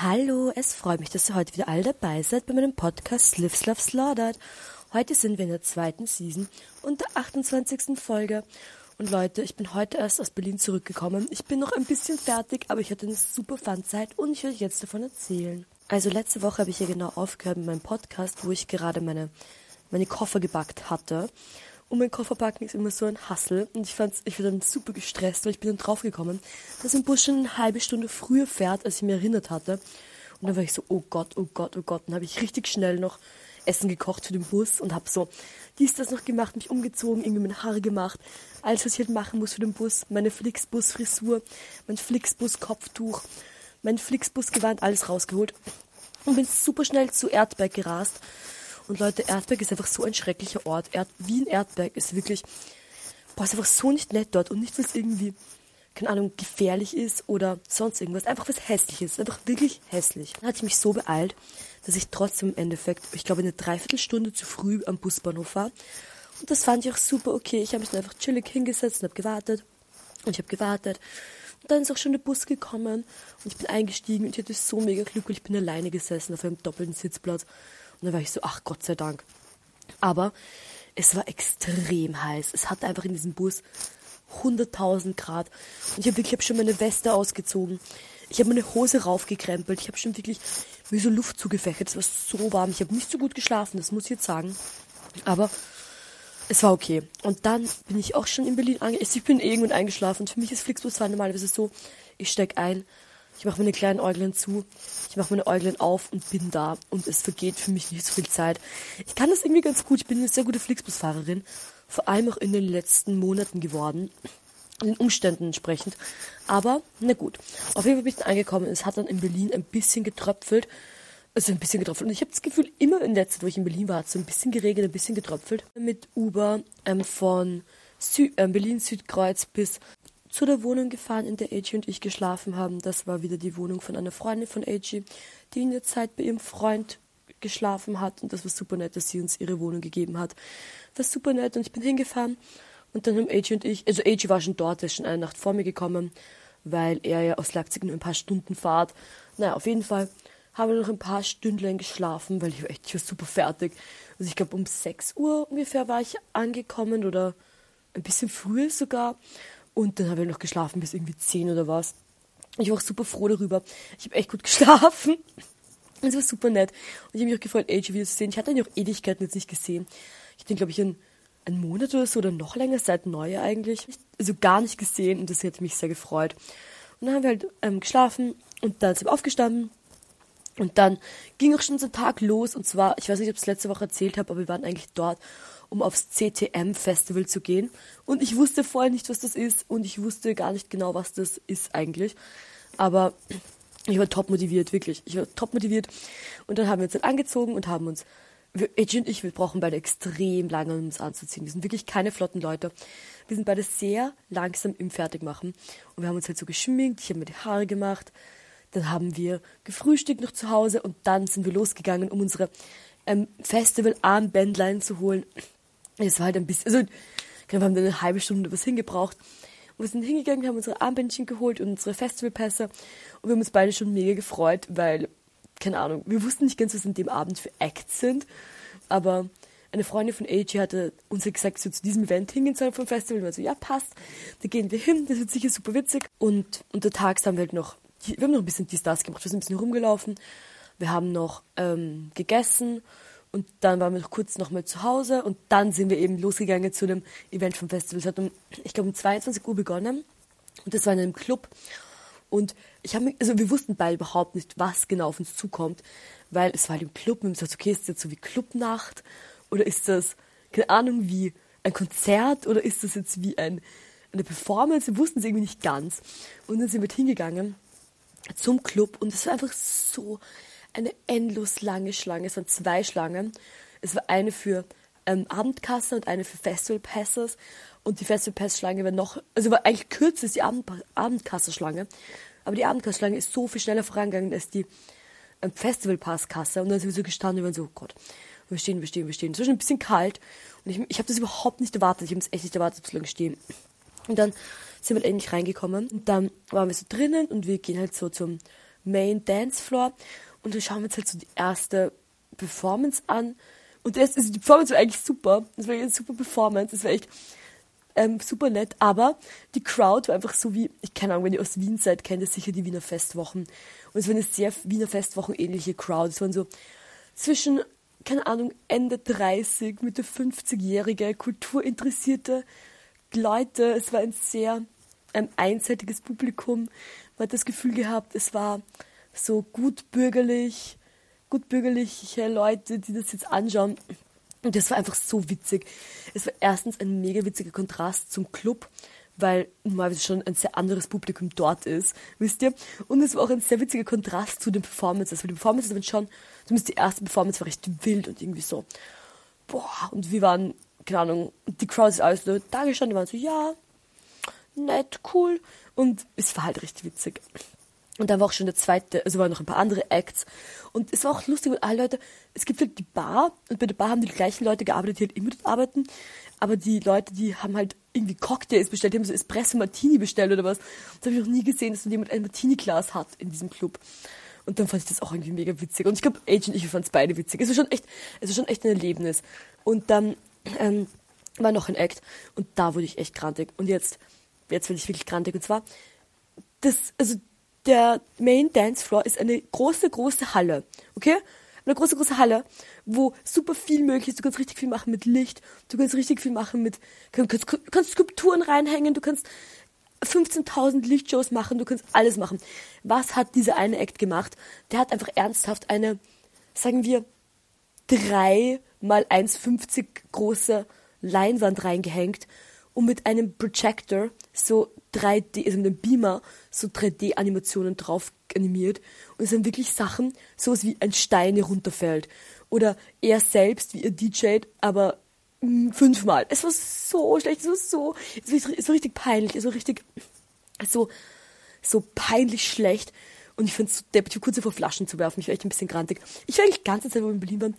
Hallo, es freut mich, dass ihr heute wieder alle dabei seid bei meinem Podcast Lives Love Slaughtered. Heute sind wir in der zweiten Season und der 28. Folge. Und Leute, ich bin heute erst aus Berlin zurückgekommen. Ich bin noch ein bisschen fertig, aber ich hatte eine super Fun-Zeit und ich will euch jetzt davon erzählen. Also letzte Woche habe ich ja genau aufgehört mit meinem Podcast, wo ich gerade meine, meine Koffer gebackt hatte. Und mein Kofferpacken ist immer so ein Hassel. Und ich fand's, ich war dann super gestresst, weil ich bin dann draufgekommen, dass ein Bus schon eine halbe Stunde früher fährt, als ich mir erinnert hatte. Und dann war ich so, oh Gott, oh Gott, oh Gott. Dann habe ich richtig schnell noch Essen gekocht für den Bus und habe so dies, das noch gemacht, mich umgezogen, irgendwie meine Haare gemacht. Alles, was ich halt machen muss für den Bus. Meine Flixbus-Frisur, mein Flixbus-Kopftuch, mein Flixbus-Gewand, alles rausgeholt. Und bin super schnell zu Erdberg gerast und Leute, Erdberg ist einfach so ein schrecklicher Ort. Erd Wien Erdberg ist wirklich, boah, ist einfach so nicht nett dort und nicht, weil es irgendwie, keine Ahnung, gefährlich ist oder sonst irgendwas. Einfach was hässliches. Einfach wirklich hässlich. Dann hatte ich mich so beeilt, dass ich trotzdem im Endeffekt, ich glaube, eine Dreiviertelstunde zu früh am Busbahnhof war. Und das fand ich auch super okay. Ich habe mich dann einfach chillig hingesetzt und habe gewartet. Und ich habe gewartet. Und dann ist auch schon der Bus gekommen und ich bin eingestiegen und ich hatte so mega Glück, weil ich bin alleine gesessen auf einem doppelten Sitzplatz. Und dann war ich so, ach Gott sei Dank. Aber es war extrem heiß. Es hatte einfach in diesem Bus 100.000 Grad. Und ich habe wirklich hab schon meine Weste ausgezogen. Ich habe meine Hose raufgekrempelt. Ich habe schon wirklich mir so Luft zugefächert. Es war so warm. Ich habe nicht so gut geschlafen, das muss ich jetzt sagen. Aber es war okay. Und dann bin ich auch schon in Berlin angekommen. Ich bin irgendwann eingeschlafen. Für mich ist Flixbus normalerweise so, ich steig ein, ich mache meine kleinen Äuglein zu, ich mache meine Äuglein auf und bin da. Und es vergeht für mich nicht so viel Zeit. Ich kann das irgendwie ganz gut. Ich bin eine sehr gute Flixbus-Fahrerin. Vor allem auch in den letzten Monaten geworden. Den Umständen entsprechend. Aber, na gut. Auf jeden Fall bin ich dann angekommen. Es hat dann in Berlin ein bisschen getröpfelt. Also ein bisschen getröpfelt. Und ich habe das Gefühl, immer in der Zeit, wo ich in Berlin war, hat es so ein bisschen geregnet, ein bisschen getröpfelt. Mit Uber ähm, von Sü äh, Berlin Südkreuz bis zu der Wohnung gefahren, in der AG und ich geschlafen haben. Das war wieder die Wohnung von einer Freundin von AG, die in der Zeit bei ihrem Freund geschlafen hat. Und das war super nett, dass sie uns ihre Wohnung gegeben hat. Das war super nett und ich bin hingefahren. Und dann haben AG und ich, also AG war schon dort, er ist schon eine Nacht vor mir gekommen, weil er ja aus Leipzig nur ein paar Stunden fahrt. Naja, auf jeden Fall haben wir noch ein paar Stündchen geschlafen, weil ich war echt, super fertig. Also ich glaube um 6 Uhr ungefähr war ich angekommen oder ein bisschen früher sogar. Und dann habe ich noch geschlafen bis irgendwie 10 oder was. Ich war auch super froh darüber. Ich habe echt gut geschlafen. Es war super nett. Und ich habe mich auch gefreut, AJ wieder zu sehen. Ich hatte ihn auch Ewigkeiten jetzt nicht gesehen. Ich ihn, glaube ich, einen, einen Monat oder so oder noch länger, seit Neujahr eigentlich. Also gar nicht gesehen und das hätte mich sehr gefreut. Und dann haben wir halt ähm, geschlafen und dann sind wir aufgestanden. Und dann ging auch schon unser Tag los. Und zwar, ich weiß nicht, ob ich es letzte Woche erzählt habe, aber wir waren eigentlich dort um aufs CTM-Festival zu gehen. Und ich wusste vorher nicht, was das ist und ich wusste gar nicht genau, was das ist eigentlich. Aber ich war top motiviert, wirklich. Ich war top motiviert. Und dann haben wir uns dann angezogen und haben uns, Edgy und ich, wir brauchen beide extrem lange, um uns anzuziehen. Wir sind wirklich keine flotten Leute. Wir sind beide sehr langsam im Fertigmachen. Und wir haben uns halt so geschminkt, ich habe mir die Haare gemacht. Dann haben wir gefrühstückt noch zu Hause und dann sind wir losgegangen, um unsere ähm, Festival-Armbändlein zu holen. Es war halt ein bisschen, also, wir haben dann eine halbe Stunde was hingebraucht. Und wir sind hingegangen, haben unsere Armbändchen geholt und unsere Festivalpässe. Und wir haben uns beide schon mega gefreut, weil, keine Ahnung, wir wussten nicht ganz, was an dem Abend für Acts sind. Aber eine Freundin von AG hatte uns gesagt, so zu diesem Event hingehen sollen vom Festival. Und wir so, ja, passt. Da gehen wir hin, das wird sicher super witzig. Und untertags haben wir halt noch, wir haben noch ein bisschen die Stars gemacht. Wir sind ein bisschen rumgelaufen. Wir haben noch ähm, gegessen und dann waren wir noch kurz noch mal zu Hause und dann sind wir eben losgegangen zu dem Event vom Festival. Es hat um, ich glaube, um 22 Uhr begonnen und das war in einem Club. Und ich habe also wir wussten beide überhaupt nicht, was genau auf uns zukommt, weil es war halt im Club und wir haben gesagt, okay, ist das jetzt so wie Clubnacht oder ist das, keine Ahnung, wie ein Konzert oder ist das jetzt wie ein, eine Performance? Wir wussten es irgendwie nicht ganz. Und dann sind wir hingegangen zum Club und es war einfach so eine endlos lange Schlange. Es waren zwei Schlangen. Es war eine für ähm, Abendkasse und eine für Festival Passes. Und die Festival Pass Schlange war noch, also war eigentlich kürzer als die Abend, Abendkasse Schlange. Aber die Abendkasse Schlange ist so viel schneller vorangegangen als die ähm, Festival Pass Kasse. Und dann sind wir so gestanden und waren so, oh Gott, wir stehen, wir stehen, wir stehen. Es war schon ein bisschen kalt. Und ich, ich habe das überhaupt nicht erwartet. Ich habe es echt nicht erwartet, so lange stehen. Und dann sind wir endlich reingekommen. Und dann waren wir so drinnen und wir gehen halt so zum Main Dance Floor und dann schauen wir uns halt so die erste Performance an. Und das, also die Performance war eigentlich super. Das war eine super Performance. Das war echt ähm, super nett. Aber die Crowd war einfach so wie, ich keine Ahnung, wenn ihr aus Wien seid, kennt ihr sicher die Wiener Festwochen. Und es war eine sehr Wiener Festwochen ähnliche Crowd. Es waren so zwischen, keine Ahnung, Ende 30, Mitte 50-jährige, kulturinteressierte Leute. Es war ein sehr ähm, einseitiges Publikum. Man hat das Gefühl gehabt, es war so gut bürgerlich, gut bürgerliche Leute, die das jetzt anschauen. Und das war einfach so witzig. Es war erstens ein mega witziger Kontrast zum Club, weil normalerweise schon ein sehr anderes Publikum dort ist, wisst ihr? Und es war auch ein sehr witziger Kontrast zu den Performances, weil die Performances waren schon, zumindest die erste Performance war recht wild und irgendwie so, boah, und wir waren, keine Ahnung, die Crowd ist alles so da gestanden, die waren so, ja, nett, cool. Und es war halt richtig witzig. Und dann war auch schon der zweite, also waren noch ein paar andere Acts. Und es war auch lustig, weil alle Leute, es gibt halt die Bar, und bei der Bar haben die gleichen Leute gearbeitet, die halt immer dort arbeiten. Aber die Leute, die haben halt irgendwie Cocktails bestellt, die haben so Espresso Martini bestellt oder was. Das habe ich noch nie gesehen, dass jemand ein Martini-Glas hat in diesem Club. Und dann fand ich das auch irgendwie mega witzig. Und ich glaube, Age und ich fanden es beide witzig. Es war schon echt, es war schon echt ein Erlebnis. Und dann ähm, war noch ein Act und da wurde ich echt grantig. Und jetzt, jetzt werde ich wirklich grantig. Und zwar, das, also der Main Dance Floor ist eine große, große Halle. Okay? Eine große, große Halle, wo super viel möglich ist. Du kannst richtig viel machen mit Licht. Du kannst richtig viel machen mit, kannst, kannst Skulpturen reinhängen. Du kannst 15.000 Lichtshows machen. Du kannst alles machen. Was hat dieser eine Act gemacht? Der hat einfach ernsthaft eine, sagen wir, drei mal 1,50 große Leinwand reingehängt und mit einem Projector so 3D, also mit einem Beamer, so 3D-Animationen drauf animiert. Und es sind wirklich Sachen, sowas wie ein Stein hier runterfällt. Oder er selbst, wie er DJt, aber mh, fünfmal. Es war so schlecht, es war so, es war, es richtig peinlich, es war richtig, so, so peinlich schlecht. Und ich finde es so war kurz davor Flaschen zu werfen, ich war echt ein bisschen grantig. Ich war eigentlich die ganze Zeit, wo wir in Berlin waren,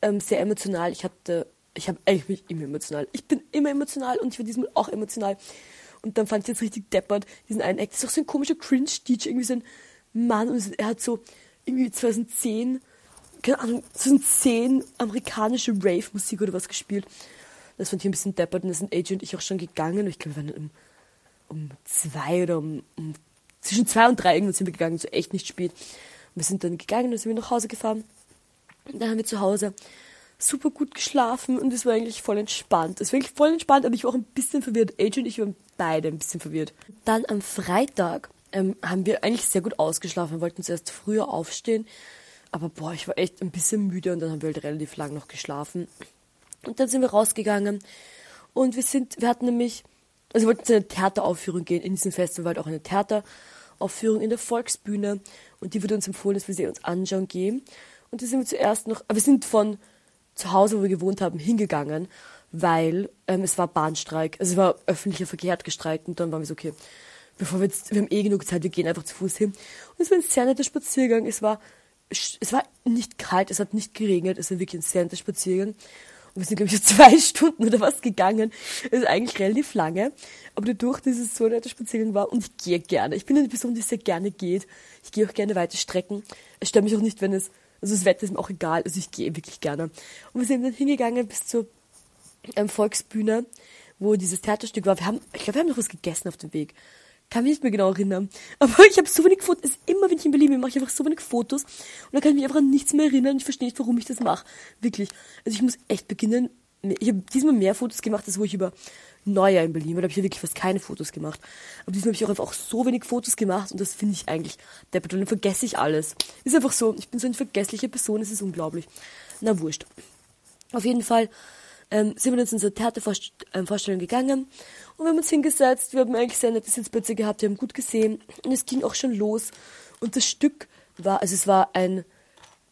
ähm, sehr emotional. Ich hatte ich habe eigentlich immer emotional. Ich bin immer emotional und ich war diesmal auch emotional. Und dann fand ich jetzt richtig deppert, diesen einen Act. Das ist auch so ein komischer Cringe-DJ, irgendwie so ein Mann und er hat so irgendwie 2010, keine Ahnung, 2010 amerikanische Rave-Musik oder was gespielt. Das fand ich ein bisschen deppert und da sind AJ und ich auch schon gegangen. Und ich glaube, wir waren um, um zwei oder um, um zwischen zwei und drei irgendwann sind wir gegangen, so echt nicht spät. Und wir sind dann gegangen und sind wir nach Hause gefahren. Und dann haben wir zu Hause super gut geschlafen und es war eigentlich voll entspannt. Es war eigentlich voll entspannt, aber ich war auch ein bisschen verwirrt. AJ und ich waren beide ein bisschen verwirrt. Dann am Freitag ähm, haben wir eigentlich sehr gut ausgeschlafen. Wir wollten zuerst früher aufstehen, aber boah, ich war echt ein bisschen müde und dann haben wir halt relativ lang noch geschlafen. Und dann sind wir rausgegangen und wir sind, wir hatten nämlich, also wir wollten zu einer Theateraufführung gehen. In diesem Festival war halt auch eine Theateraufführung in der Volksbühne und die wurde uns empfohlen, dass wir sie uns anschauen gehen. Und da sind wir zuerst noch, aber wir sind von zu Hause, wo wir gewohnt haben, hingegangen, weil ähm, es war Bahnstreik. Also es war öffentlicher Verkehr hat gestreikt und dann waren wir so, okay, bevor wir jetzt, wir haben eh genug Zeit, wir gehen einfach zu Fuß hin. Und es war ein sehr netter Spaziergang. Es war, es war nicht kalt, es hat nicht geregnet, es war wirklich ein sehr netter Spaziergang. Und wir sind, glaube ich, zwei Stunden oder was gegangen. Es ist eigentlich relativ lange. Aber dadurch, dass es so ein netter Spaziergang war, und ich gehe gerne. Ich bin eine Person, die sehr gerne geht. Ich gehe auch gerne weite Strecken. Es stört mich auch nicht, wenn es also das Wetter ist mir auch egal. Also ich gehe wirklich gerne. Und wir sind dann hingegangen bis zur ähm, Volksbühne, wo dieses Theaterstück war. Wir haben, ich glaube, wir haben noch was gegessen auf dem Weg. Kann mich nicht mehr genau erinnern. Aber ich habe so wenig Fotos. Immer wenn ich in Berlin bin, mache ich einfach so wenig Fotos. Und dann kann ich mich einfach an nichts mehr erinnern. Ich verstehe nicht, warum ich das mache. Wirklich. Also ich muss echt beginnen. Ich habe diesmal mehr Fotos gemacht, als wo ich über Neujahr in Berlin, weil da habe ich ja wirklich fast keine Fotos gemacht. Aber diesmal habe ich auch einfach so wenig Fotos gemacht und das finde ich eigentlich deppert und dann vergesse ich alles. Ist einfach so, ich bin so eine vergessliche Person, es ist unglaublich. Na wurscht. Auf jeden Fall ähm, sind wir uns in unsere Theatervorstellung gegangen und wir haben uns hingesetzt, wir haben eigentlich sehr nette Sitzplätze gehabt, wir haben gut gesehen und es ging auch schon los und das Stück war, also es war ein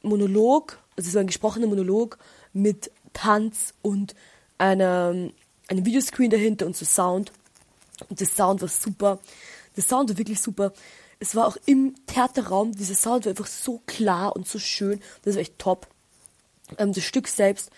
Monolog, also es war ein gesprochener Monolog mit Tanz und einer einen Videoscreen dahinter und so Sound. Und der Sound war super. Der Sound war wirklich super. Es war auch im Theaterraum, dieser Sound war einfach so klar und so schön. Das war echt top. Ähm, das Stück selbst,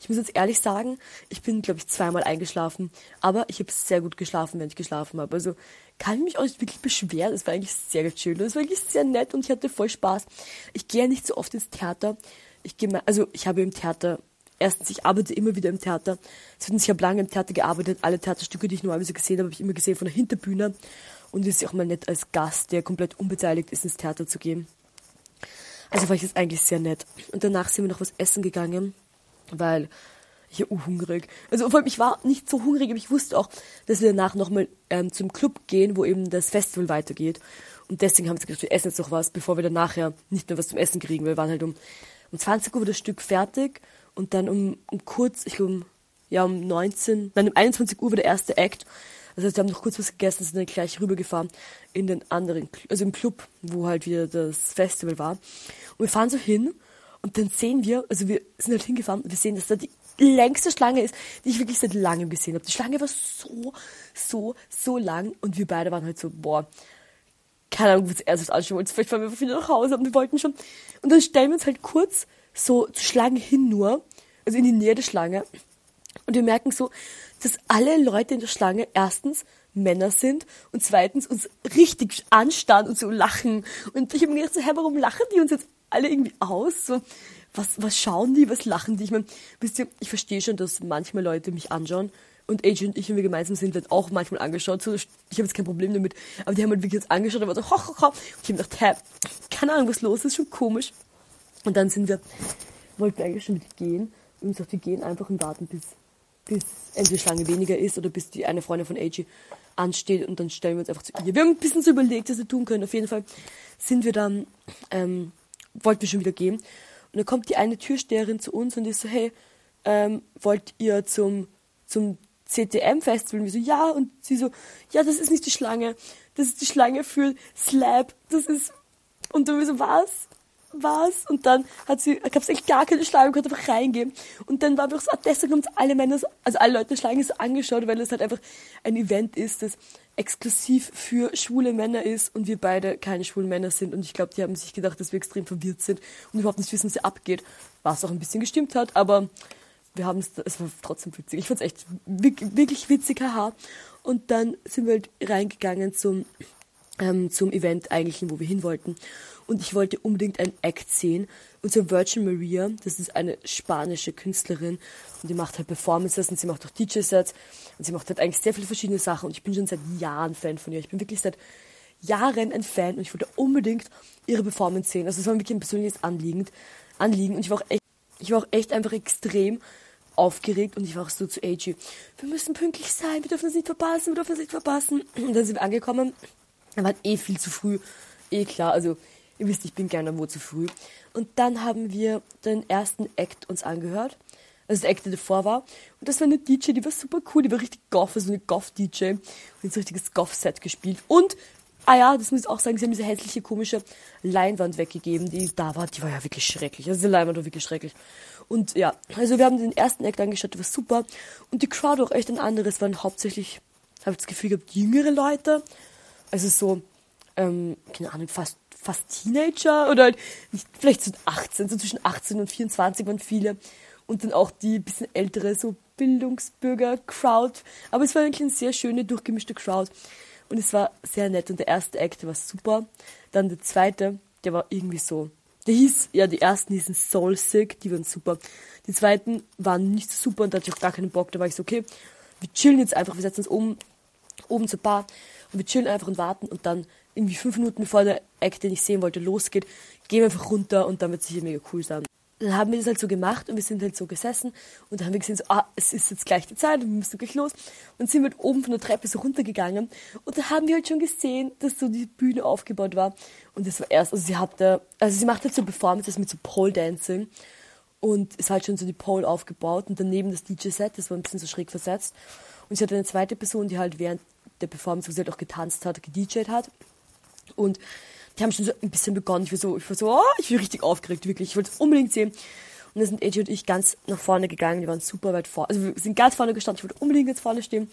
ich muss jetzt ehrlich sagen, ich bin, glaube ich, zweimal eingeschlafen, aber ich habe sehr gut geschlafen, wenn ich geschlafen habe. Also kann ich mich auch nicht wirklich beschweren. Es war eigentlich sehr schön. Es war eigentlich sehr nett und ich hatte voll Spaß. Ich gehe ja nicht so oft ins Theater. Ich gehe mal, also ich habe im Theater, erstens, ich arbeite immer wieder im Theater. Zweitens, ich habe lange im Theater gearbeitet. Alle Theaterstücke, die ich normalerweise gesehen habe, habe ich immer gesehen von der Hinterbühne. Und es ist auch mal nett als Gast, der komplett unbeteiligt ist, ins Theater zu gehen. Also war ich das eigentlich sehr nett. Und danach sind wir noch was essen gegangen, weil ich war hungrig. Also vor allem, ich war nicht so hungrig, aber ich wusste auch, dass wir danach nochmal ähm, zum Club gehen, wo eben das Festival weitergeht. Und deswegen haben sie gesagt, wir essen jetzt noch was, bevor wir dann nachher nicht mehr was zum Essen kriegen. Wir waren halt um, um 20 Uhr das Stück fertig und dann um, um kurz, ich glaube um, ja, um 19, nein, um 21 Uhr war der erste Act. Das heißt, wir haben noch kurz was gegessen, sind dann gleich rübergefahren in den anderen, also im Club, wo halt wieder das Festival war. Und wir fahren so hin und dann sehen wir, also wir sind halt hingefahren und wir sehen, dass da die längste Schlange ist, die ich wirklich seit langem gesehen habe. Die Schlange war so, so, so lang und wir beide waren halt so, boah, keine Ahnung, was erstes anschauen wollten. Vielleicht fahren wir wieder nach Hause und wir wollten schon. Und dann stellen wir uns halt kurz so zur Schlange hin nur, also in die Nähe der Schlange. Und wir merken so, dass alle Leute in der Schlange erstens Männer sind und zweitens uns richtig anstarren und so lachen. Und ich habe mir gedacht, so, hä, warum lachen die uns jetzt alle irgendwie aus? So, was, was schauen die, was lachen die? Ich meine, wisst ihr, ich verstehe schon, dass manchmal Leute mich anschauen und AJ und ich, wenn wir gemeinsam sind, wird auch manchmal angeschaut. So, ich habe jetzt kein Problem damit, aber die haben halt wirklich jetzt angeschaut und war so, ho, ho, ho. Und ich habe gedacht, hä, keine Ahnung, was los ist, schon komisch. Und dann sind wir, wollten wir eigentlich schon mit gehen und gesagt, wir gehen einfach und warten, bis, bis entweder Schlange weniger ist oder bis die eine Freundin von AJ ansteht und dann stellen wir uns einfach zu ihr. Wir haben ein bisschen so überlegt, was wir tun können. Auf jeden Fall sind wir dann, ähm, wollten wir schon wieder gehen. Und dann kommt die eine Türsteherin zu uns und ist so, hey, ähm, wollt ihr zum, zum CTM-Festival? Und wir so, ja. Und sie so, ja, das ist nicht die Schlange. Das ist die Schlange für Slab. Das ist, und dann wir so, was? Was? Und dann hat sie, gab es echt gar keine Schlange, konnte einfach reingehen. Und dann war einfach so, ah, deswegen haben alle Männer, so, also alle Leute Schlange so angeschaut, weil es halt einfach ein Event ist, das exklusiv für schwule Männer ist und wir beide keine schwulen Männer sind. Und ich glaube, die haben sich gedacht, dass wir extrem verwirrt sind und überhaupt nicht wissen, was hier abgeht. Was auch ein bisschen gestimmt hat, aber wir haben es, es war trotzdem witzig. Ich fand es echt wirklich witzig, haha. Und dann sind wir halt reingegangen zum, ähm, zum Event eigentlich, wo wir hin wollten und ich wollte unbedingt ein Act sehen. Und so Virgin Maria, das ist eine spanische Künstlerin und die macht halt Performances und sie macht auch DJ-Sets und sie macht halt eigentlich sehr viele verschiedene Sachen und ich bin schon seit Jahren Fan von ihr. Ich bin wirklich seit Jahren ein Fan und ich wollte unbedingt ihre Performance sehen. Also es war wirklich ein persönliches Anliegen, Anliegen und ich war auch echt, ich war auch echt einfach extrem aufgeregt und ich war auch so zu AG, wir müssen pünktlich sein, wir dürfen es nicht verpassen, wir dürfen es nicht verpassen. Und dann sind wir angekommen, er war eh viel zu früh, eh klar, also Ihr wisst, ich bin gerne wo zu früh. Und dann haben wir den ersten Act uns angehört. Also der Act, der davor war. Und das war eine DJ, die war super cool, die war richtig goff, also eine Goff-DJ. Und ein richtiges Goff-Set gespielt. Und, ah ja, das muss ich auch sagen, sie haben diese hässliche, komische Leinwand weggegeben, die da war. Die war ja wirklich schrecklich. Also die Leinwand war wirklich schrecklich. Und ja, also wir haben den ersten Act angeschaut, der war super. Und die Crowd auch echt ein anderes, waren hauptsächlich, habe ich das Gefühl gehabt, jüngere Leute. Also so, ähm, keine Ahnung, fast fast Teenager oder halt nicht, vielleicht so 18, so zwischen 18 und 24 waren viele. Und dann auch die bisschen ältere, so Bildungsbürger-Crowd. Aber es war eigentlich eine sehr schöne, durchgemischte Crowd. Und es war sehr nett. Und der erste Act war super. Dann der zweite, der war irgendwie so. Der hieß, ja, die ersten hießen Soul Sick, die waren super. Die zweiten waren nicht super und da hatte ich auch gar keinen Bock. Da war ich so, okay, wir chillen jetzt einfach, wir setzen uns oben, oben zur Bar und wir chillen einfach und warten und dann irgendwie fünf Minuten bevor der Act, den ich sehen wollte, losgeht, gehen wir einfach runter und dann wird es sicher mega cool sein. Dann haben wir das halt so gemacht und wir sind halt so gesessen und dann haben wir gesehen, so, ah, es ist jetzt gleich die Zeit wir müssen gleich los. Und sind halt oben von der Treppe so runtergegangen und da haben wir halt schon gesehen, dass so die Bühne aufgebaut war. Und das war erst, also sie hatte, also sie macht halt so Performances mit so Pole Dancing und es war halt schon so die Pole aufgebaut und daneben das DJ-Set, das war ein bisschen so schräg versetzt. Und sie hatte eine zweite Person, die halt während der Performance, wo sie halt auch getanzt hat, gedjed hat. Und die haben schon so ein bisschen begonnen. Ich war so, ich war so, oh, ich bin richtig aufgeregt, wirklich. Ich wollte es unbedingt sehen. Und dann sind AJ und ich ganz nach vorne gegangen. Die waren super weit vorne. Also wir sind ganz vorne gestanden. Ich wollte unbedingt jetzt vorne stehen.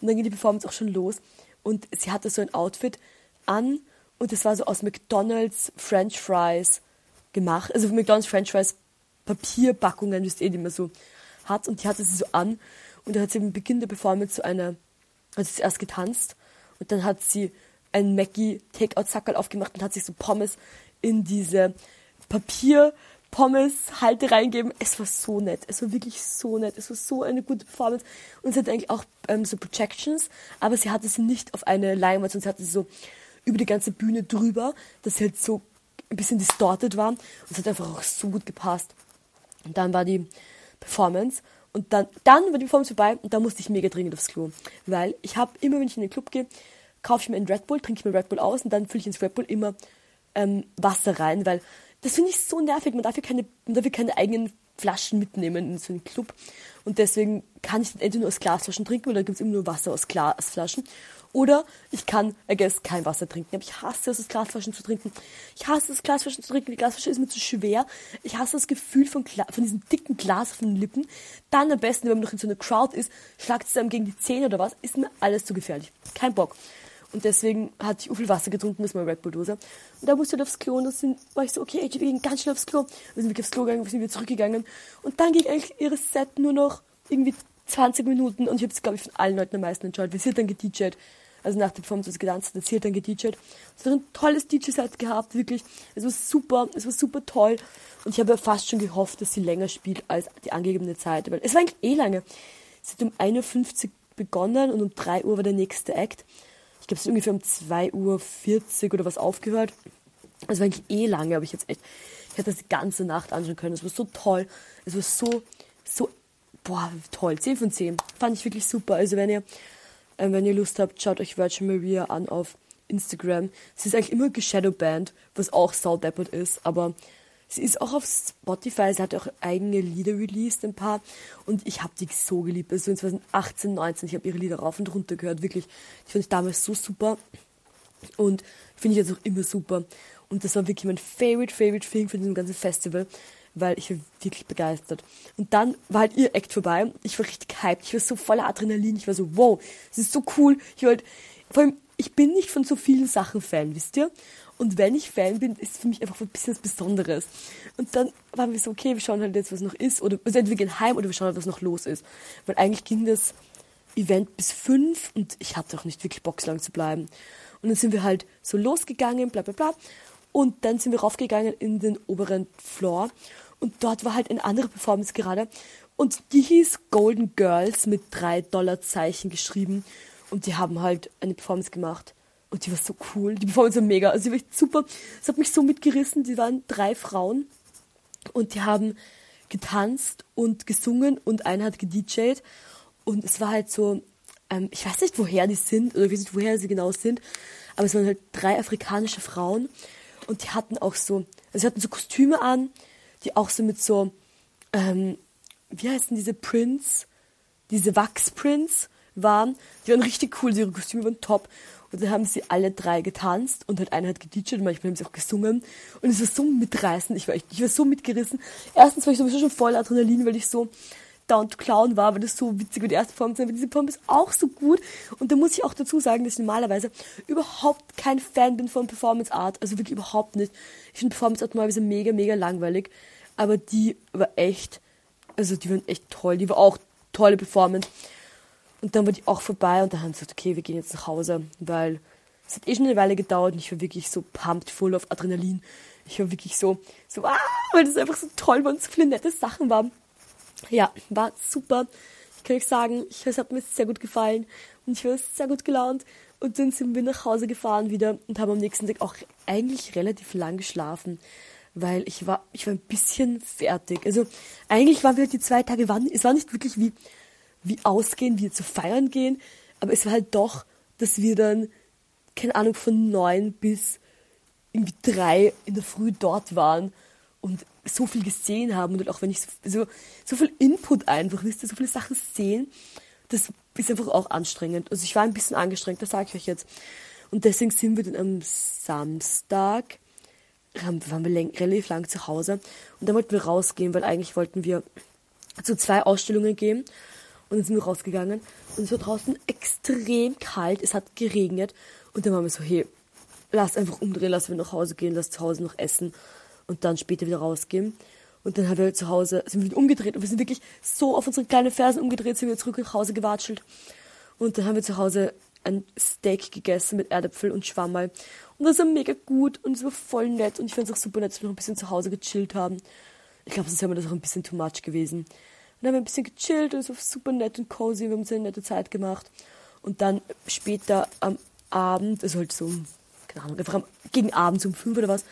Und dann ging die Performance auch schon los. Und sie hatte so ein Outfit an. Und das war so aus McDonald's French Fries gemacht. Also McDonald's French Fries Papierpackungen, wisst ihr, die man so hat. Und die hatte sie so an. Und da hat sie im Beginn der Performance so eine, hat sie erst getanzt Und dann hat sie ein Mackie Takeout Sackerl aufgemacht und hat sich so Pommes in diese Papier Pommes Halte reingeben. Es war so nett. Es war wirklich so nett. Es war so eine gute Performance. Und sie hat eigentlich auch ähm, so Projections, aber sie hatte sie nicht auf eine Leinwand, sondern sie hatte sie so über die ganze Bühne drüber, dass sie halt so ein bisschen distorted waren. Und es hat einfach auch so gut gepasst. Und dann war die Performance. Und dann, dann war die Performance vorbei und da musste ich mega dringend aufs Klo. Weil ich habe immer, wenn ich in den Club gehe, kaufe ich mir einen Red Bull, trinke ich mir Red Bull aus und dann fülle ich ins Red Bull immer ähm, Wasser rein, weil das finde ich so nervig. Man darf ja keine, man darf ja keine eigenen Flaschen mitnehmen in so einen Club. Und deswegen kann ich entweder nur aus Glasflaschen trinken oder gibt es immer nur Wasser aus Glasflaschen. Oder ich kann, I guess, kein Wasser trinken. Aber ich hasse es, aus Glasflaschen zu trinken. Ich hasse es, Glasflaschen zu trinken. Die Glasflasche ist mir zu schwer. Ich hasse das Gefühl von, Gla von diesem dicken Glas auf den Lippen. Dann am besten, wenn man noch in so einer Crowd ist, schlagt es einem gegen die Zähne oder was, ist mir alles zu gefährlich. Kein Bock. Und deswegen hatte ich viel Wasser getrunken, das ist meine Red Bull Dose. Und da musste ich halt aufs Klo und dann war ich so, okay, wir gehen ganz schnell aufs Klo. Wir sind wirklich aufs Klo gegangen, wir sind wieder zurückgegangen. Und dann ging eigentlich ihre Set nur noch irgendwie 20 Minuten und ich habe es, glaube ich, von allen Leuten am meisten enjoyed, weil sie dann gedjed. Also nach der Performance, was getanzt hat, sie hat dann gedjed. Es hat ein tolles DJ-Set gehabt, wirklich. Es war super, es war super toll. Und ich habe ja fast schon gehofft, dass sie länger spielt als die angegebene Zeit. Weil es war eigentlich eh lange. Sie hat um 1.50 Uhr begonnen und um 3 Uhr war der nächste Act glaube, es ist ungefähr um 2.40 Uhr oder was aufgehört. Das war eigentlich eh lange, aber ich jetzt echt, ich hätte das die ganze Nacht anschauen können. Es war so toll. Es war so, so, boah, toll. 10 von 10. Fand ich wirklich super. Also wenn ihr, äh, wenn ihr Lust habt, schaut euch Virgin Maria an auf Instagram. Sie ist eigentlich immer geshadowband, was auch saudeppert ist, aber Sie ist auch auf Spotify, sie hat auch eigene Lieder released, ein paar. Und ich habe die so geliebt. Also in 2018, 19, ich habe ihre Lieder rauf und runter gehört, wirklich. Die fand ich damals so super. Und finde ich jetzt auch immer super. Und das war wirklich mein favorite, favorite Thing für diesem ganzen Festival, weil ich war wirklich begeistert. Und dann war halt ihr Act vorbei. Ich war richtig hyped. Ich war so voller Adrenalin. Ich war so, wow, das ist so cool. Ich war halt, vor allem, ich bin nicht von so vielen Sachen Fan, wisst ihr? Und wenn ich Fan bin, ist für mich einfach ein bisschen was Besonderes. Und dann waren wir so, okay, wir schauen halt jetzt, was noch ist. Oder also entweder wir gehen heim oder wir schauen halt, was noch los ist. Weil eigentlich ging das Event bis fünf und ich hatte auch nicht wirklich Bock, lang zu bleiben. Und dann sind wir halt so losgegangen, bla bla bla. Und dann sind wir raufgegangen in den oberen Floor. Und dort war halt eine andere Performance gerade. Und die hieß Golden Girls mit drei Dollarzeichen geschrieben. Und die haben halt eine Performance gemacht und die war so cool. Die Performance war mega. Also die war echt super. Es hat mich so mitgerissen. Die waren drei Frauen und die haben getanzt und gesungen und einer hat gedjed. Und es war halt so, ähm, ich weiß nicht, woher die sind oder ich weiß nicht, woher sie genau sind, aber es waren halt drei afrikanische Frauen und die hatten auch so, also sie hatten so Kostüme an, die auch so mit so, ähm, wie heißen diese Prints, diese Wachsprints waren. Die waren richtig cool, ihre Kostüme waren top. Und dann haben sie alle drei getanzt und halt einer hat und manchmal haben sie auch gesungen. Und es war so mitreißend, ich war, echt, ich war so mitgerissen. Erstens war ich sowieso schon voll Adrenalin, weil ich so down to clown war, weil das so witzig war, die erste Performance, aber diese Performance ist auch so gut. Und da muss ich auch dazu sagen, dass ich normalerweise überhaupt kein Fan bin von Performance Art. Also wirklich überhaupt nicht. Ich finde Performance Art normalerweise mega, mega langweilig. Aber die war echt, also die waren echt toll. Die war auch tolle Performance. Und dann war die auch vorbei und dann haben sie gesagt, okay, wir gehen jetzt nach Hause, weil es hat eh schon eine Weile gedauert und ich war wirklich so pumped, voll auf Adrenalin. Ich war wirklich so, so, ah, weil das einfach so toll war und so viele nette Sachen waren. Ja, war super. Ich kann euch sagen, ich, es hat mir sehr gut gefallen und ich war sehr gut gelaunt. Und dann sind wir nach Hause gefahren wieder und haben am nächsten Tag auch eigentlich relativ lang geschlafen, weil ich war, ich war ein bisschen fertig. Also eigentlich waren wir die zwei Tage, waren, es war nicht wirklich wie wie ausgehen, wie zu feiern gehen. Aber es war halt doch, dass wir dann, keine Ahnung, von neun bis irgendwie drei in der Früh dort waren und so viel gesehen haben und auch wenn ich so, so, so viel Input einfach, wisst so viele Sachen sehen, das ist einfach auch anstrengend. Also ich war ein bisschen angestrengt, das sage ich euch jetzt. Und deswegen sind wir dann am Samstag, waren wir relativ lang zu Hause und dann wollten wir rausgehen, weil eigentlich wollten wir zu zwei Ausstellungen gehen und dann sind wir rausgegangen und es war draußen extrem kalt, es hat geregnet und dann waren wir so, hey, lass einfach umdrehen, lass wir nach Hause gehen, lass zu Hause noch essen und dann später wieder rausgehen. Und dann haben wir zu Hause, sind wir umgedreht und wir sind wirklich so auf unsere kleinen Fersen umgedreht, sind wir zurück nach Hause gewatschelt. Und dann haben wir zu Hause ein Steak gegessen mit Erdäpfel und Schwammerl. Und das war mega gut und es war voll nett. Und ich fand es auch super nett, dass wir noch ein bisschen zu Hause gechillt haben. Ich glaube, sonst wäre mir das auch ein bisschen too much gewesen. Dann haben wir ein bisschen gechillt und es war super nett und cozy. Wir haben uns eine nette Zeit gemacht. Und dann später am Abend, also halt so, keine Ahnung, einfach am, gegen Abend um fünf oder was,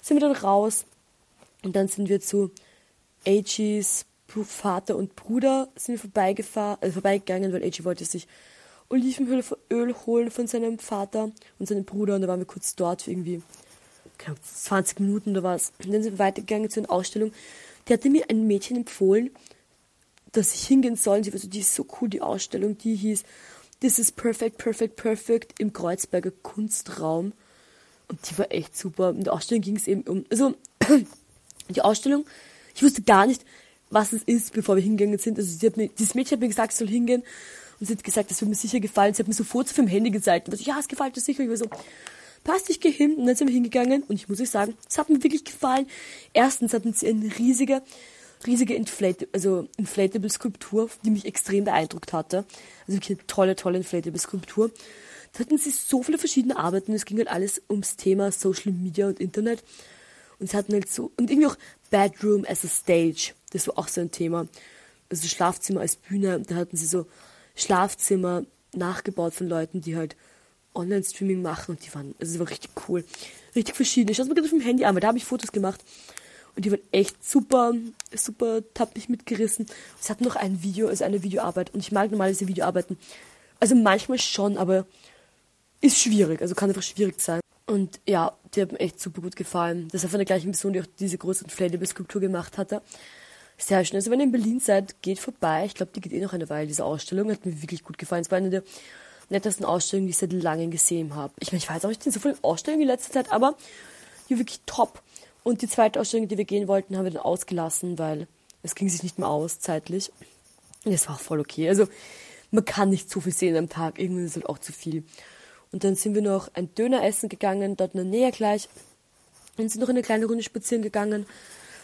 sind wir dann raus. Und dann sind wir zu AGs Vater und Bruder sind wir vorbeigefahren, also vorbeigegangen, weil AG wollte sich Olivenöl holen von seinem Vater und seinem Bruder und da waren wir kurz dort für irgendwie glaube, 20 Minuten oder was. Und dann sind wir weitergegangen zu einer Ausstellung. Die hatte mir ein Mädchen empfohlen, dass ich hingehen soll. sie war so, die ist so cool, die Ausstellung, die hieß This is Perfect, Perfect, Perfect im Kreuzberger Kunstraum. Und die war echt super. In der Ausstellung ging es eben um, also, die Ausstellung, ich wusste gar nicht, was es ist, bevor wir hingegangen sind. Also sie hat mir, dieses Mädchen hat mir gesagt, ich soll hingehen. Und sie hat gesagt, das wird mir sicher gefallen. Sie hat mir so Fotos vom Handy gezeigt. Und ich so, ja, es gefällt dir sicher. Ich war so, passt, ich gehe hin. Und dann sind wir hingegangen. Und ich muss euch sagen, es hat mir wirklich gefallen. Erstens hatten sie eine riesige, riesige Inflate, also Inflatable Skulptur, die mich extrem beeindruckt hatte. Also wirklich eine tolle, tolle Inflatable Skulptur. Da hatten sie so viele verschiedene Arbeiten. Es ging halt alles ums Thema Social Media und Internet. Und sie hatten halt so, und irgendwie auch Bedroom as a Stage. Das war auch so ein Thema. Also Schlafzimmer als Bühne. Da hatten sie so Schlafzimmer nachgebaut von Leuten, die halt Online-Streaming machen. Und die waren, also es war richtig cool. Richtig verschieden. Ich schaue es mir gerade auf dem Handy an, weil da habe ich Fotos gemacht. Und die waren echt super, super tappig mitgerissen. Sie hatten noch ein Video, also eine Videoarbeit. Und ich mag normalerweise Videoarbeiten. Also manchmal schon, aber ist schwierig. Also kann einfach schwierig sein. Und ja, die hat mir echt super gut gefallen. Das war von der gleichen Person, die auch diese große Inflatable-Skulptur gemacht hatte. Sehr schön. Also wenn ihr in Berlin seid, geht vorbei. Ich glaube, die geht eh noch eine Weile, diese Ausstellung. Hat mir wirklich gut gefallen. Es war eine der nettesten Ausstellungen, die ich seit langem gesehen habe. Ich meine, ich jetzt auch nicht in so vielen Ausstellungen in letzter Zeit, aber die wirklich top. Und die zweite Ausstellung, die wir gehen wollten, haben wir dann ausgelassen, weil es ging sich nicht mehr aus, zeitlich. Und das war auch voll okay. Also man kann nicht so viel sehen am Tag. Irgendwann ist es halt auch zu viel. Und dann sind wir noch ein Döner essen gegangen, dort in der Nähe gleich. Und sind noch eine kleine Runde spazieren gegangen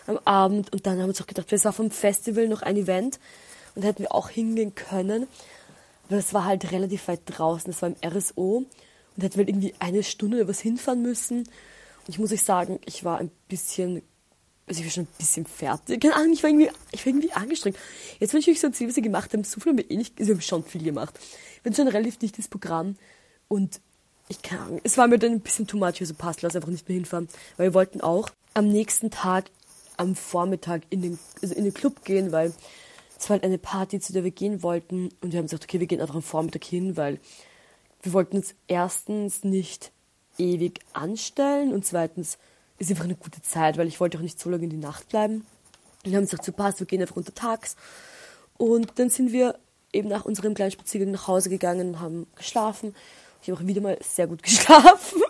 am Abend. Und dann haben wir uns auch gedacht, es war vom Festival noch ein Event. Und da hätten wir auch hingehen können. Aber das war halt relativ weit draußen. Das war im RSO. Und da hätten wir irgendwie eine Stunde oder was hinfahren müssen. Ich muss euch sagen, ich war ein bisschen, also ich war schon ein bisschen fertig. Keine Ahnung, ich war irgendwie, ich war irgendwie angestrengt. Jetzt, wenn ich euch so erzähle, was wir gemacht haben, so viel haben wir eh nicht, also wir haben schon viel gemacht. Wir haben schon ein relativ dichtes Programm. Und ich kann Ahnung, es war mir dann ein bisschen too much, also passt, lass einfach nicht mehr hinfahren. Weil wir wollten auch am nächsten Tag, am Vormittag in den, also in den Club gehen, weil es war halt eine Party, zu der wir gehen wollten. Und wir haben gesagt, okay, wir gehen einfach am Vormittag hin, weil wir wollten uns erstens nicht ewig anstellen und zweitens ist einfach eine gute Zeit, weil ich wollte auch nicht so lange in die Nacht bleiben. Wir haben gesagt, so passt, wir gehen einfach untertags. Und dann sind wir eben nach unserem kleinen Spaziergang nach Hause gegangen und haben geschlafen. Ich habe auch wieder mal sehr gut geschlafen.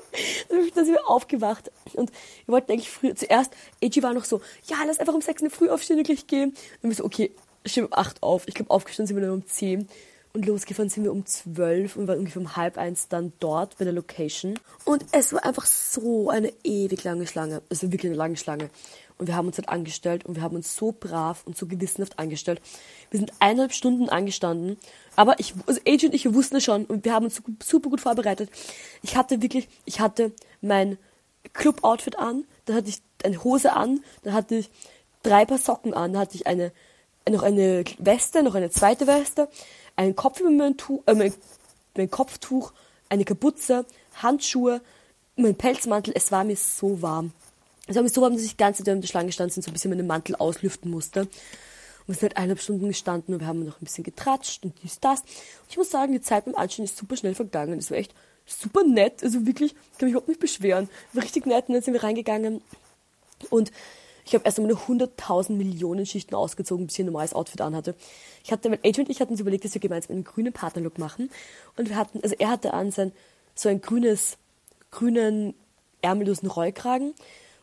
dann sind wir aufgewacht und wir wollten eigentlich früh, zuerst, Eiji war noch so, ja, lass einfach um 6 in der Früh aufstehen und gleich gehen. Und wir so, okay, stehen um 8 auf. Ich glaube, aufgestanden sind wir dann um 10. Und losgefahren sind wir um 12 und waren ungefähr um halb eins dann dort bei der Location. Und es war einfach so eine ewig lange Schlange. Also wirklich eine lange Schlange. Und wir haben uns halt angestellt und wir haben uns so brav und so gewissenhaft angestellt. Wir sind eineinhalb Stunden angestanden. Aber ich, also und ich, wir wussten es schon und wir haben uns super gut vorbereitet. Ich hatte wirklich, ich hatte mein Club-Outfit an, dann hatte ich eine Hose an, dann hatte ich drei Paar Socken an, dann hatte ich eine, noch eine Weste, noch eine zweite Weste, einen Kopf über mein, Tuch, äh, mein, mein Kopftuch, eine Kapuze, Handschuhe, mein Pelzmantel. Es war mir so warm. Es war mir so warm, dass ich die ganze Zeit in der Schlange stand und so ein bisschen meinen Mantel auslüften musste. Und wir sind halt eineinhalb Stunden gestanden und wir haben noch ein bisschen getratscht und dies, das. Und ich muss sagen, die Zeit beim Anstehen ist super schnell vergangen. Es war echt super nett. Also wirklich, ich kann mich überhaupt nicht beschweren. War richtig nett. Und dann sind wir reingegangen und ich habe erst einmal eine 100.000 Millionen Schichten ausgezogen, bis ich ein normales Outfit anhatte. Ich hatte, mein Agent und ich hatten uns überlegt, dass wir gemeinsam einen grünen Partnerlook machen. Und wir hatten, also er hatte an sein, so ein grünes, grünen, ärmellosen Rollkragen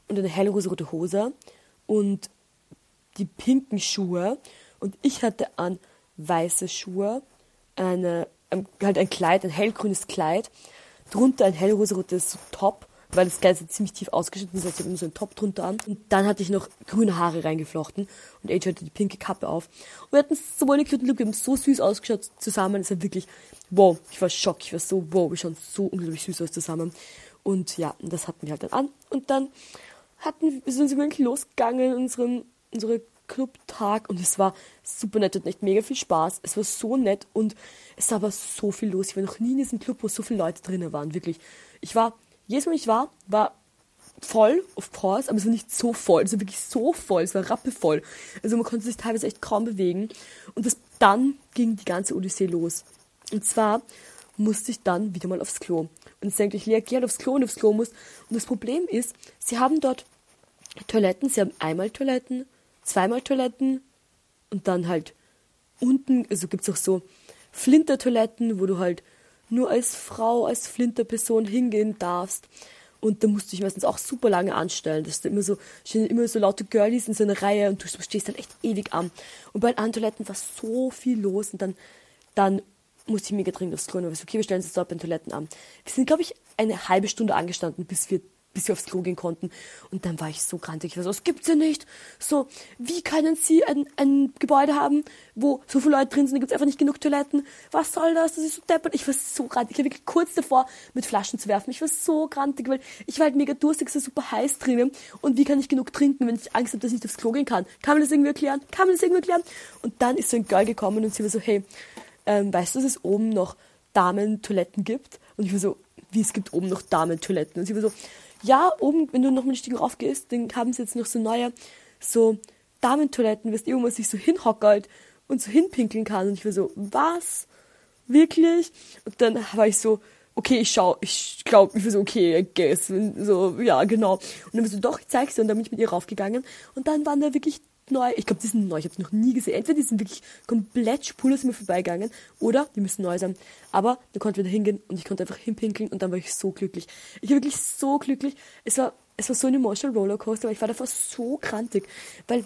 und eine hellrosarote Hose und die pinken Schuhe und ich hatte an weiße Schuhe, eine, halt ein Kleid, ein hellgrünes Kleid, drunter ein hellrosarotes Top, weil das ist ziemlich tief ausgeschnitten, das heißt, ich habe so einen Top drunter an. Und dann hatte ich noch grüne Haare reingeflochten und Age hatte die pinke Kappe auf. Und wir hatten so eine cute Look, wir haben so süß ausgeschaut zusammen. Es war wirklich, wow, ich war schock, ich war so, wow, wir schauen so unglaublich süß aus zusammen. Und ja, das hatten wir halt dann an. Und dann hatten, sind wir wirklich losgegangen in unserem, unsere Clubtag und es war super nett und echt mega viel Spaß. Es war so nett und es war aber so viel los. Ich war noch nie in diesem Club, wo so viele Leute drinnen waren, wirklich. Ich war, jedes Mal ich war, war voll, of course, aber es war nicht so voll. Es war wirklich so voll, es war rappevoll. Also man konnte sich teilweise echt kaum bewegen. Und das, dann ging die ganze Odyssee los. Und zwar musste ich dann wieder mal aufs Klo. Und jetzt denke ich, Lea, geh halt aufs Klo und aufs Klo muss. Und das Problem ist, sie haben dort Toiletten, sie haben einmal Toiletten, zweimal Toiletten und dann halt unten, also gibt es auch so Flintertoiletten, wo du halt nur als Frau, als Flinterperson hingehen darfst. Und da musst du dich meistens auch super lange anstellen. Das ist immer so, stehen immer so laute Girlies in so einer Reihe und du stehst dann echt ewig an. Und bei anderen Toiletten war so viel los und dann, dann musste ich mega dringend aufs so, okay, wir stellen uns dort bei den Toiletten an. Wir sind, glaube ich, eine halbe Stunde angestanden, bis wir bis sie aufs Klo gehen konnten. Und dann war ich so grantig. Ich war so, das gibt's ja nicht. So, wie können sie ein, ein Gebäude haben, wo so viele Leute drin sind, da gibt's einfach nicht genug Toiletten. Was soll das? Das ist so deppert. Ich war so grantig. Ich war wirklich kurz davor, mit Flaschen zu werfen. Ich war so grantig, weil ich war halt mega durstig, so super heiß drinnen. Und wie kann ich genug trinken, wenn ich Angst habe, dass ich nicht aufs Klo gehen kann? Kann man das irgendwie erklären? Kann man das irgendwie erklären? Und dann ist so ein Girl gekommen und sie war so, hey, ähm, weißt du, dass es oben noch Damen-Toiletten gibt? Und ich war so, wie es gibt oben noch Damen-Toiletten? Und sie war so, ja, oben, wenn du noch mal Stiegen raufgehst, dann haben sie jetzt noch so neue, so Damentoiletten, wirst du, wo man sich so hinhockert und so hinpinkeln kann. Und ich war so, was? Wirklich? Und dann war ich so, okay, ich schau, ich glaube, ich war so, okay, I guess. So, ja, genau. Und dann war so, doch, ich zeig's dir. Und dann bin ich mit ihr raufgegangen. Und dann waren da wirklich neu. Ich glaube, die sind neu. Ich habe noch nie gesehen. Entweder die sind wirklich komplett spurlos mir vorbeigegangen oder die müssen neu sein. Aber dann konnten wir da hingehen und ich konnte einfach hinpinkeln und dann war ich so glücklich. Ich war wirklich so glücklich. Es war, es war so ein emotional Rollercoaster, aber ich war davor so krantig. Weil,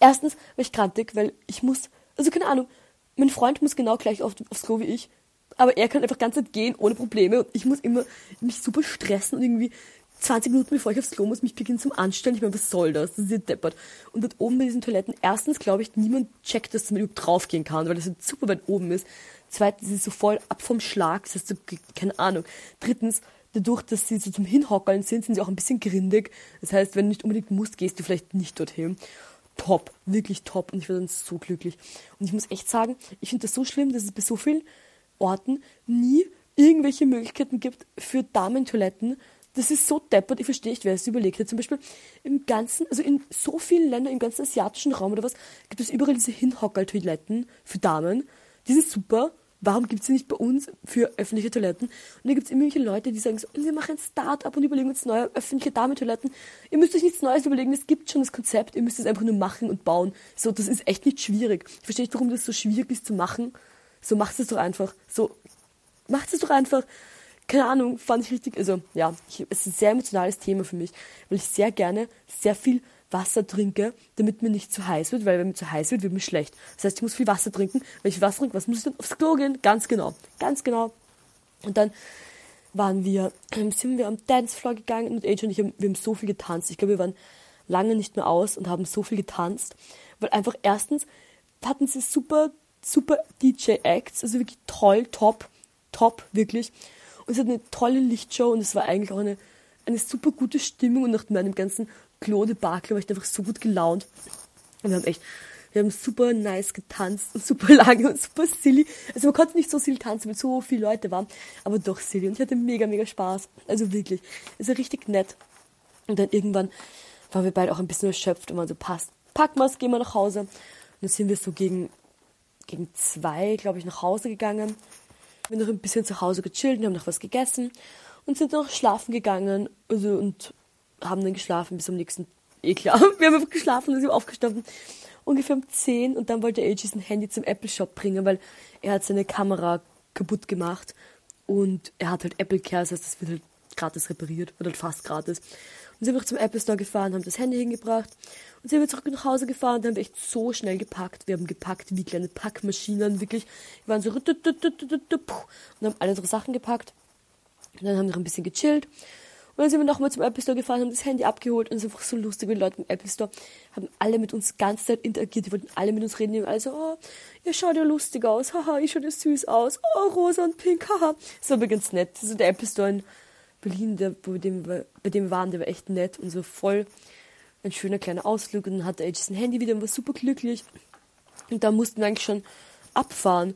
erstens war ich krantig, weil ich muss, also keine Ahnung, mein Freund muss genau gleich auf, aufs Klo wie ich. Aber er kann einfach ganz gehen, ohne Probleme. Und ich muss immer mich super stressen und irgendwie 20 Minuten bevor ich aufs Klo muss, mich beginnen zum Anstellen. Ich meine, was soll das? Das ist ja deppert. Und dort oben bei diesen Toiletten, erstens glaube ich, niemand checkt, dass man überhaupt draufgehen kann, weil das halt super weit oben ist. Zweitens ist es so voll ab vom Schlag, das heißt, keine Ahnung. Drittens, dadurch, dass sie so zum Hinhockeln sind, sind sie auch ein bisschen grindig. Das heißt, wenn du nicht unbedingt musst, gehst du vielleicht nicht dorthin. Top, wirklich top. Und ich war dann so glücklich. Und ich muss echt sagen, ich finde das so schlimm, dass es bei so vielen Orten nie irgendwelche Möglichkeiten gibt für Damentoiletten, das ist so deppert, ich verstehe nicht, wer es überlegt hat. Zum Beispiel im ganzen, also in so vielen Ländern, im ganzen asiatischen Raum oder was, gibt es überall diese Hinhockertoiletten für Damen. Die sind super. Warum gibt es sie nicht bei uns für öffentliche Toiletten? Und dann gibt es immer welche Leute, die sagen so, wir machen ein Start-up und überlegen uns neue öffentliche Damentoiletten. Ihr müsst euch nichts Neues überlegen, es gibt schon das Konzept, ihr müsst es einfach nur machen und bauen. So, das ist echt nicht schwierig. Ich verstehe nicht, warum das so schwierig ist zu machen. So, macht es doch einfach. So, macht es doch einfach keine Ahnung, fand ich richtig, also ja, ich, es ist ein sehr emotionales Thema für mich, weil ich sehr gerne sehr viel Wasser trinke, damit mir nicht zu heiß wird, weil wenn mir zu heiß wird, wird mir schlecht. Das heißt, ich muss viel Wasser trinken. Wenn ich Wasser trinke, was muss ich dann aufs Klo gehen? Ganz genau, ganz genau. Und dann waren wir, ähm, sind wir am Dancefloor gegangen und AJ und ich haben, wir haben so viel getanzt. Ich glaube, wir waren lange nicht mehr aus und haben so viel getanzt, weil einfach erstens hatten sie super, super DJ-Acts, also wirklich toll, top, top, wirklich. Und es hat eine tolle Lichtshow und es war eigentlich auch eine, eine super gute Stimmung und nach meinem ganzen Claude Barkel war ich einfach so gut gelaunt. Und wir haben echt, wir haben super nice getanzt und super lange und super silly. Also man konnte nicht so silly tanzen, weil so viele Leute waren, aber doch silly. Und ich hatte mega, mega Spaß. Also wirklich. Es war richtig nett. Und dann irgendwann waren wir beide auch ein bisschen erschöpft und waren so, passt, packen wir gehen wir nach Hause. Und dann sind wir so gegen, gegen zwei, glaube ich, nach Hause gegangen. Wir haben noch ein bisschen zu Hause gechillt, haben noch was gegessen und sind noch schlafen gegangen also, und haben dann geschlafen bis zum nächsten. Eh klar, wir haben geschlafen und sind aufgestanden. Ungefähr um 10 und dann wollte AJ sein Handy zum Apple Shop bringen, weil er hat seine Kamera kaputt gemacht und er hat halt Apple Care, das heißt, das wird halt gratis repariert, wird halt fast gratis. Und sind wir zum Apple Store gefahren, haben das Handy hingebracht und sind wir zurück nach Hause gefahren und haben echt so schnell gepackt. Wir haben gepackt wie kleine Packmaschinen, wirklich. Wir waren so und haben alle unsere Sachen gepackt. Und dann haben wir noch ein bisschen gechillt. Und dann sind wir nochmal zum Apple Store gefahren, haben das Handy abgeholt und es ist einfach so lustig, die Leute im Apple Store haben alle mit uns die ganze Zeit interagiert, die wollten alle mit uns reden, die also, oh, ihr schaut ja lustig aus, haha, ihr schaut ja süß aus, oh, rosa und pink, haha. Das war ganz nett. Das ist der Apple Store in Berlin, der, bei, dem bei dem waren, der war echt nett und so voll ein schöner kleiner Ausflug und dann hatte Age sein Handy wieder und war super glücklich. Und da mussten wir eigentlich schon abfahren.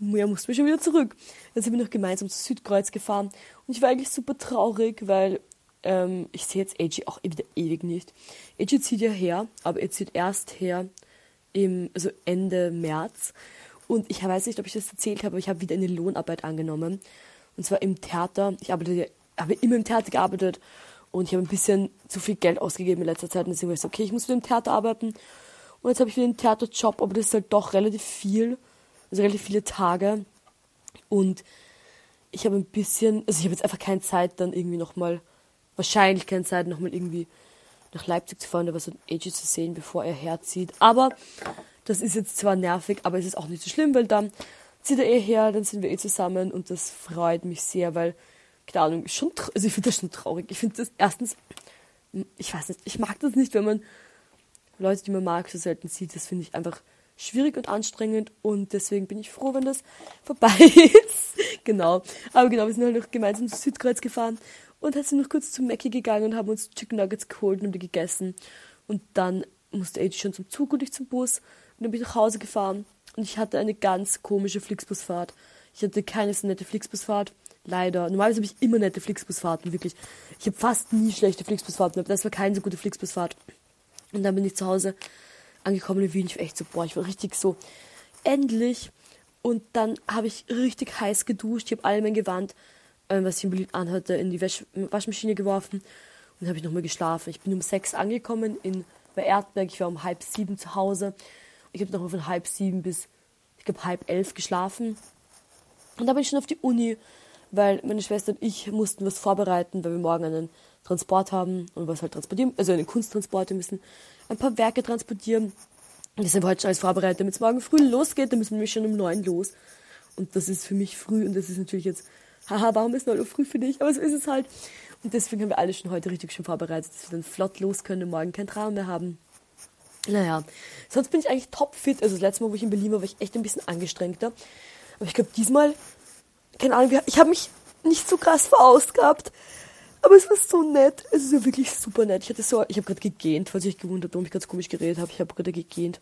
Ja, mussten wir schon wieder zurück. Dann sind wir noch gemeinsam zu Südkreuz gefahren. Und ich war eigentlich super traurig, weil ähm, ich sehe jetzt AG auch wieder ewig nicht. AG zieht ja her, aber er zieht erst her im, also Ende März. Und ich weiß nicht, ob ich das erzählt habe, aber ich habe wieder eine Lohnarbeit angenommen. Und zwar im Theater. Ich arbeite, habe immer im Theater gearbeitet und ich habe ein bisschen zu viel Geld ausgegeben in letzter Zeit. Und deswegen war ich so, okay, ich muss wieder im Theater arbeiten. Und jetzt habe ich wieder einen Theaterjob, aber das ist halt doch relativ viel, also relativ viele Tage. Und ich habe ein bisschen, also ich habe jetzt einfach keine Zeit, dann irgendwie nochmal, wahrscheinlich keine Zeit, nochmal irgendwie nach Leipzig zu fahren, was so AJ zu sehen, bevor er herzieht. Aber das ist jetzt zwar nervig, aber es ist auch nicht so schlimm, weil dann zieht er eh her, dann sind wir eh zusammen und das freut mich sehr, weil, keine Ahnung, schon, also ich finde das schon traurig. Ich finde das erstens, ich weiß nicht, ich mag das nicht, wenn man Leute, die man mag, so selten sieht. Das finde ich einfach schwierig und anstrengend und deswegen bin ich froh, wenn das vorbei ist. genau. Aber genau, wir sind halt noch gemeinsam zu Südkreuz gefahren und dann sind noch kurz zu Mackie gegangen und haben uns Chicken Nuggets geholt und die gegessen. Und dann musste AJ schon zum Zug und ich zum Bus und dann bin ich nach Hause gefahren und ich hatte eine ganz komische Flixbusfahrt. Ich hatte keine so nette Flixbusfahrt. Leider. Normalerweise habe ich immer nette Flixbusfahrten, wirklich. Ich habe fast nie schlechte Flixbusfahrten, aber das war keine so gute Flixbusfahrt. Und dann bin ich zu Hause angekommen in Wien. Ich war echt so, boah, ich war richtig so, endlich. Und dann habe ich richtig heiß geduscht. Ich habe all mein Gewand, äh, was ich im Berlin anhatte, in die Wasch Waschmaschine geworfen. Und dann habe ich nochmal geschlafen. Ich bin um sechs angekommen in, bei Erdberg. Ich war um halb sieben zu Hause. Ich habe nochmal von halb sieben bis, ich glaube, halb elf geschlafen. Und dann bin ich schon auf die Uni, weil meine Schwester und ich mussten was vorbereiten, weil wir morgen einen Transport haben und was halt transportieren, also einen Kunsttransport, wir müssen ein paar Werke transportieren. Und wir heute schon alles vorbereitet, damit es morgen früh losgeht, dann müssen wir schon um neun los. Und das ist für mich früh und das ist natürlich jetzt, haha, warum ist neun Uhr früh für dich? Aber so ist es halt. Und deswegen haben wir alle schon heute richtig schön vorbereitet, dass wir dann flott los können und morgen kein Traum mehr haben. Naja, sonst bin ich eigentlich topfit. Also das letzte Mal, wo ich in Berlin war, war ich echt ein bisschen angestrengter. Aber ich glaube, diesmal, keine Ahnung, ich habe mich nicht so krass verausgabt. Aber es war so nett. Es ist ja wirklich super nett. Ich hatte so, ich habe gerade gegähnt, falls ich euch gewundert, warum ich ganz komisch geredet habe. Ich habe gerade gegähnt.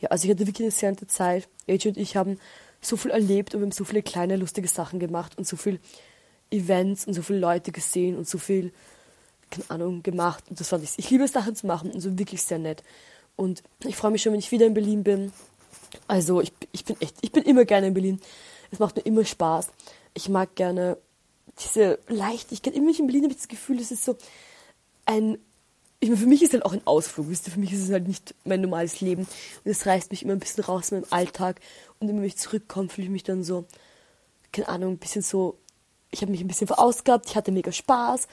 Ja, also ich hatte wirklich eine sehr nette Zeit. AJ und ich haben so viel erlebt und wir haben so viele kleine lustige Sachen gemacht und so viel Events und so viele Leute gesehen und so viel, keine Ahnung, gemacht. Und das fand ich, ich liebe es, Sachen zu machen und so wirklich sehr nett. Und ich freue mich schon, wenn ich wieder in Berlin bin. Also ich, ich bin echt, ich bin immer gerne in Berlin. Es macht mir immer Spaß. Ich mag gerne diese Leichtigkeit. Immer in Berlin habe ich das Gefühl, es ist so ein. Ich meine, für mich ist es halt auch ein Ausflug, wisst ihr? Für mich ist es halt nicht mein normales Leben. Und es reißt mich immer ein bisschen raus aus meinem Alltag. Und wenn ich zurückkomme, fühle ich mich dann so, keine Ahnung, ein bisschen so. Ich habe mich ein bisschen verausgabt, ich hatte mega Spaß.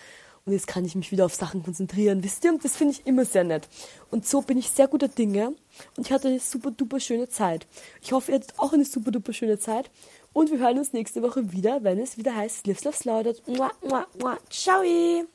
Und jetzt kann ich mich wieder auf Sachen konzentrieren, wisst ihr? Und das finde ich immer sehr nett. Und so bin ich sehr guter Dinge. Und ich hatte eine super duper schöne Zeit. Ich hoffe, ihr hattet auch eine super duper schöne Zeit. Und wir hören uns nächste Woche wieder, wenn es wieder heißt Live Love Slaughtered. Ciao!